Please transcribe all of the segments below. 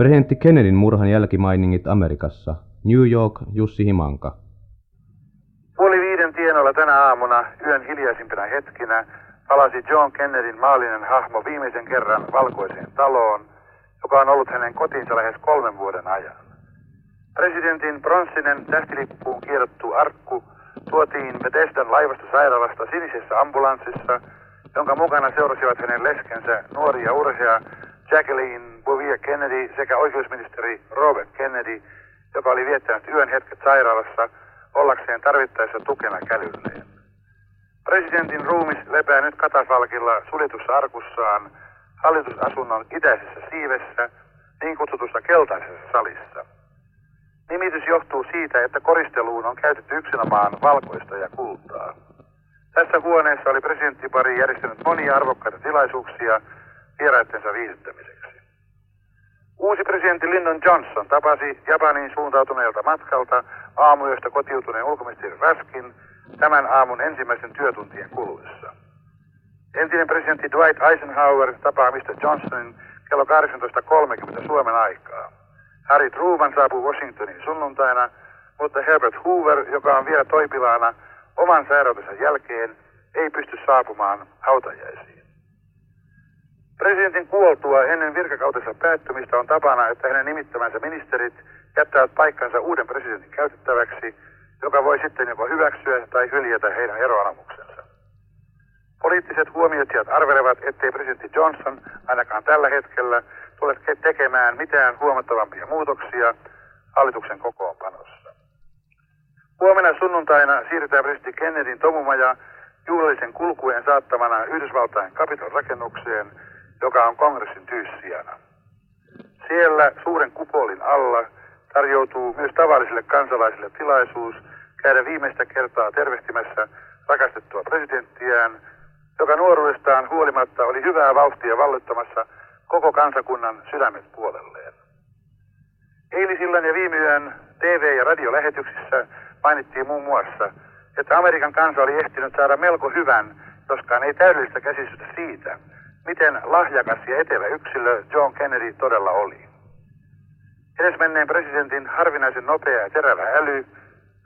Presidentti Kennedyn murhan jälkimainingit Amerikassa. New York, Jussi Himanka. Puoli viiden tienoilla tänä aamuna, yön hiljaisimpina hetkinä, palasi John Kennedyn maallinen hahmo viimeisen kerran valkoiseen taloon, joka on ollut hänen kotinsa lähes kolmen vuoden ajan. Presidentin pronssinen tähtilippuun kierrottu arkku tuotiin Bethesdan laivasta sairaalasta sinisessä ambulanssissa, jonka mukana seurasivat hänen leskensä nuori ja Jacqueline Bouvier Kennedy sekä oikeusministeri Robert Kennedy, joka oli viettänyt yön hetket sairaalassa ollakseen tarvittaessa tukena kälylleen. Presidentin ruumis lepää nyt katafalkilla suljetussa arkussaan hallitusasunnon itäisessä siivessä, niin kutsutussa keltaisessa salissa. Nimitys johtuu siitä, että koristeluun on käytetty yksinomaan valkoista ja kultaa. Tässä huoneessa oli presidenttipari järjestänyt monia arvokkaita tilaisuuksia vieraittensa viihdyttämiseksi. Uusi presidentti Lyndon Johnson tapasi Japaniin suuntautuneelta matkalta aamuyöstä kotiutuneen ulkoministeri Raskin tämän aamun ensimmäisen työtuntien kuluessa. Entinen presidentti Dwight Eisenhower tapaa Mr. Johnsonin kello 18.30 Suomen aikaa. Harry Truman saapuu Washingtoniin sunnuntaina, mutta Herbert Hoover, joka on vielä toipilaana oman sairautensa jälkeen, ei pysty saapumaan hautajaisiin. Presidentin kuoltua ennen virkakautensa päättymistä on tapana, että hänen nimittämänsä ministerit jättävät paikkansa uuden presidentin käytettäväksi, joka voi sitten joko hyväksyä tai hyljätä heidän eroanomuksensa. Poliittiset huomioitijat arvelevat, ettei presidentti Johnson ainakaan tällä hetkellä tule tekemään mitään huomattavampia muutoksia hallituksen kokoonpanossa. Huomenna sunnuntaina siirretään presidentti Kennedyn tomumaja juhlallisen kulkueen saattamana Yhdysvaltain Capitol rakennukseen, joka on kongressin tyyssijana. Siellä suuren kupolin alla tarjoutuu myös tavallisille kansalaisille tilaisuus käydä viimeistä kertaa tervehtimässä rakastettua presidenttiään, joka nuoruudestaan huolimatta oli hyvää vauhtia vallittamassa koko kansakunnan sydämet puolelleen. Eilisillan ja viime yön TV- ja radiolähetyksissä mainittiin muun muassa, että Amerikan kansa oli ehtinyt saada melko hyvän, joskaan ei täydellistä käsitystä siitä, miten lahjakas ja etevä yksilö John Kennedy todella oli. Edesmenneen presidentin harvinaisen nopea ja terävä äly,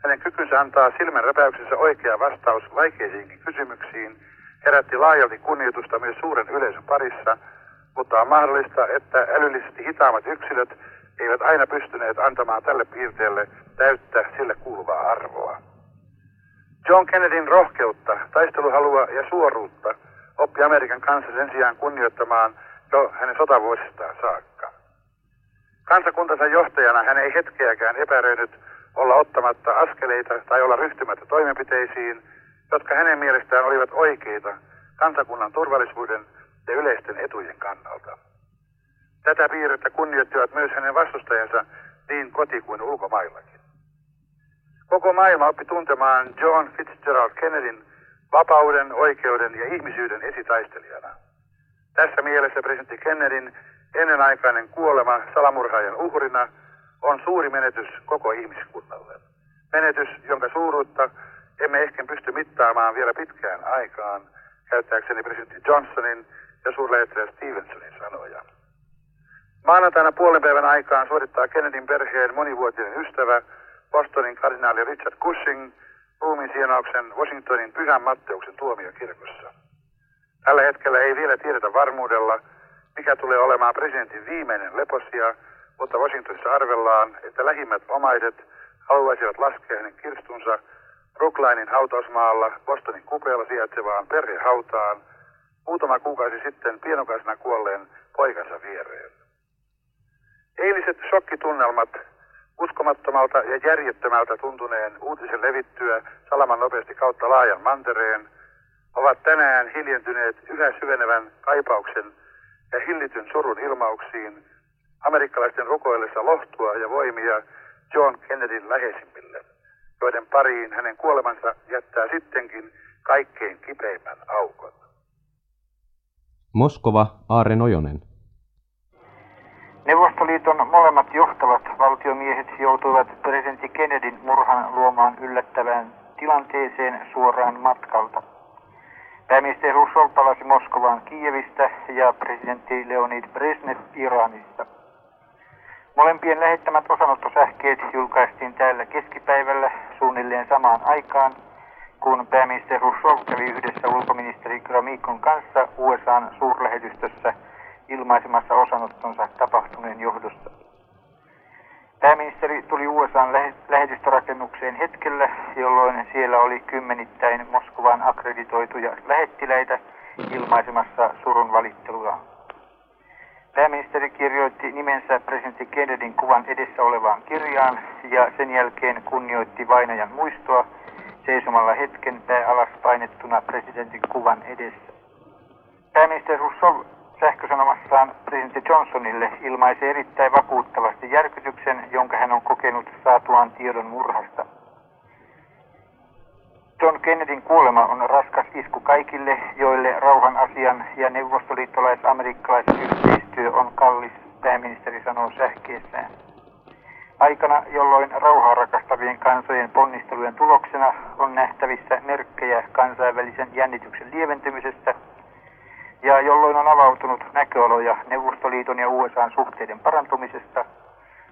hänen kykynsä antaa silmänräpäyksessä oikea vastaus vaikeisiinkin kysymyksiin, herätti laajalti kunnioitusta myös suuren yleisön parissa, mutta on mahdollista, että älyllisesti hitaammat yksilöt eivät aina pystyneet antamaan tälle piirteelle täyttä sille kuuluvaa arvoa. John Kennedyn rohkeutta, taisteluhalua ja suoruutta oppi Amerikan kanssa sen sijaan kunnioittamaan jo hänen sotavuosistaan saakka. Kansakuntansa johtajana hän ei hetkeäkään epäröinyt olla ottamatta askeleita tai olla ryhtymättä toimenpiteisiin, jotka hänen mielestään olivat oikeita kansakunnan turvallisuuden ja yleisten etujen kannalta. Tätä piirrettä kunnioittivat myös hänen vastustajansa niin koti- kuin ulkomaillakin. Koko maailma oppi tuntemaan John Fitzgerald Kennedyn vapauden, oikeuden ja ihmisyyden esitaistelijana. Tässä mielessä presidentti Kennedyn ennenaikainen kuolema salamurhaajan uhrina on suuri menetys koko ihmiskunnalle. Menetys, jonka suuruutta emme ehkä pysty mittaamaan vielä pitkään aikaan, käyttääkseni presidentti Johnsonin ja suurlähettiläs Stevensonin sanoja. Maanantaina puolen päivän aikaan suorittaa Kennedyn perheen monivuotinen ystävä, Bostonin kardinaali Richard Cushing, ruumiinsienouksen Washingtonin Pyhän Matteuksen tuomiokirkossa. Tällä hetkellä ei vielä tiedetä varmuudella, mikä tulee olemaan presidentin viimeinen leposia, mutta Washingtonissa arvellaan, että lähimmät omaiset haluaisivat laskea hänen kirstunsa Brooklynin hautausmaalla Bostonin kupeella sijaitsevaan perhehautaan muutama kuukausi sitten pienokaisena kuolleen poikansa viereen. Eiliset shokkitunnelmat uskomattomalta ja järjettömältä tuntuneen uutisen levittyä salaman nopeasti kautta laajan mantereen ovat tänään hiljentyneet yhä syvenevän kaipauksen ja hillityn surun ilmauksiin amerikkalaisten rukoillessa lohtua ja voimia John Kennedyn läheisimmille, joiden pariin hänen kuolemansa jättää sittenkin kaikkein kipeimmän aukon. Moskova, Aare Nojonen. Neuvostoliiton molemmat johtavat valtiomiehet joutuivat presidentti Kennedyn murhan luomaan yllättävään tilanteeseen suoraan matkalta. Pääministeri Rousseau palasi Moskovaan Kievistä ja presidentti Leonid Brezhnev Iranista. Molempien lähettämät osanottosähkeet julkaistiin täällä keskipäivällä suunnilleen samaan aikaan, kun pääministeri Rousseau kävi yhdessä ulkoministeri Gramikon kanssa USAn suurlähetystössä ilmaisemassa osanottonsa johdosta. Pääministeri tuli USAn lähetystörakennukseen hetkellä, jolloin siellä oli kymmenittäin Moskovaan akkreditoituja lähettiläitä ilmaisemassa surun valittelua. Pääministeri kirjoitti nimensä presidentti Kennedyn kuvan edessä olevaan kirjaan ja sen jälkeen kunnioitti vainajan muistoa seisomalla hetken pää alas painettuna presidentin kuvan edessä. Pääministeri Rousseau sähkösanomassaan presidentti Johnsonille ilmaisi erittäin vakuuttavasti järkytyksen, jonka hän on kokenut saatuaan tiedon murhasta. John Kennedyn kuolema on raskas isku kaikille, joille rauhan asian ja neuvostoliittolais-amerikkalaisen yhteistyö on kallis, pääministeri sanoo sähkeessään. Aikana, jolloin rauhaa rakastavien kansojen ponnistelujen tuloksena on nähtävissä merkkejä kansainvälisen jännityksen lieventymisestä, ja jolloin on avautunut Neuvostoliiton ja USAn suhteiden parantumisesta,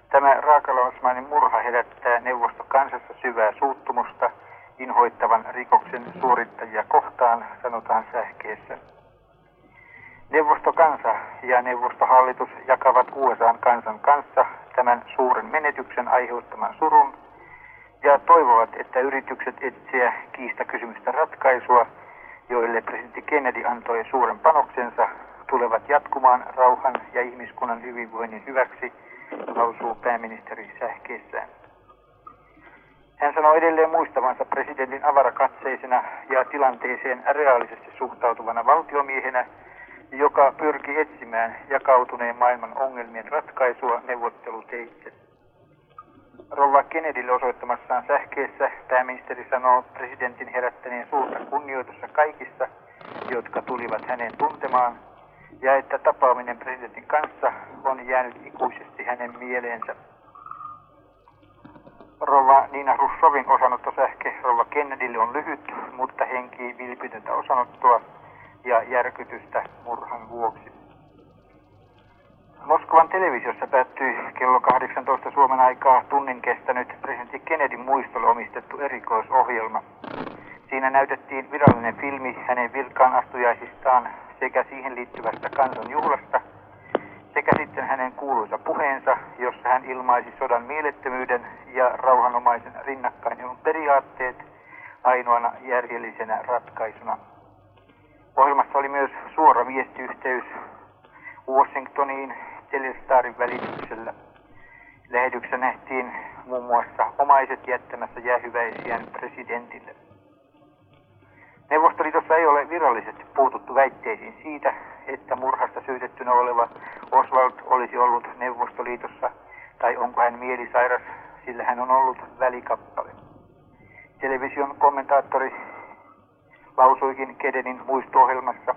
tämä raakalaismainen murha herättää neuvostokansassa syvää suuttumusta inhoittavan rikoksen suorittajia kohtaan, sanotaan sähkeessä. Neuvostokansa ja neuvostohallitus jakavat USAn kansan kanssa tämän suuren menetyksen aiheuttaman surun ja toivovat, että yritykset etsiä kiistakysymystä ratkaisua – joille presidentti Kennedy antoi suuren panoksensa, tulevat jatkumaan rauhan ja ihmiskunnan hyvinvoinnin hyväksi, lausuu pääministeri sähkeessään. Hän sanoi edelleen muistavansa presidentin avarakatseisena ja tilanteeseen reaalisesti suhtautuvana valtiomiehenä, joka pyrki etsimään jakautuneen maailman ongelmien ratkaisua neuvotteluteitse. Rova Kennedylle osoittamassaan sähkeessä pääministeri sanoo presidentin herättäneen suurta kunnioitusta kaikissa, jotka tulivat hänen tuntemaan, ja että tapaaminen presidentin kanssa on jäänyt ikuisesti hänen mieleensä. Rova Nina Russovin osanottosähke Rova Kennedylle on lyhyt, mutta henki vilpitöntä osanottoa ja järkytystä murhan vuoksi. Moskovan televisiossa päättyi kello 18 Suomen aikaa tunnin kestänyt presidentti Kennedyn muistolle omistettu erikoisohjelma. Siinä näytettiin virallinen filmi hänen vilkkaan astujaisistaan sekä siihen liittyvästä kansanjuhlasta, sekä sitten hänen kuuluisa puheensa, jossa hän ilmaisi sodan mielettömyyden ja rauhanomaisen rinnakkainelun periaatteet ainoana järjellisenä ratkaisuna. Ohjelmassa oli myös suora viestiyhteys Washingtoniin Telestarin välityksellä. Lähetyksessä nähtiin muun muassa omaiset jättämässä jäähyväisiään presidentille. Neuvostoliitossa ei ole virallisesti puututtu väitteisiin siitä, että murhasta syytettynä oleva Oswald olisi ollut Neuvostoliitossa tai onko hän mielisairas, sillä hän on ollut välikappale. Television kommentaattori lausuikin Kedenin muisto-ohjelmassa,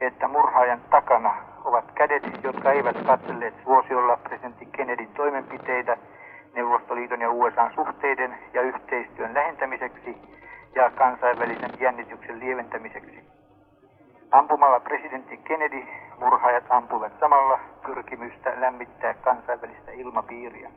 että murhaajan takana ovat kädet, jotka eivät katselleet suosiolla presidentti Kennedyn toimenpiteitä Neuvostoliiton ja USA suhteiden ja yhteistyön lähentämiseksi ja kansainvälisen jännityksen lieventämiseksi. Ampumalla presidentti Kennedy murhaajat ampuvat samalla pyrkimystä lämmittää kansainvälistä ilmapiiriä.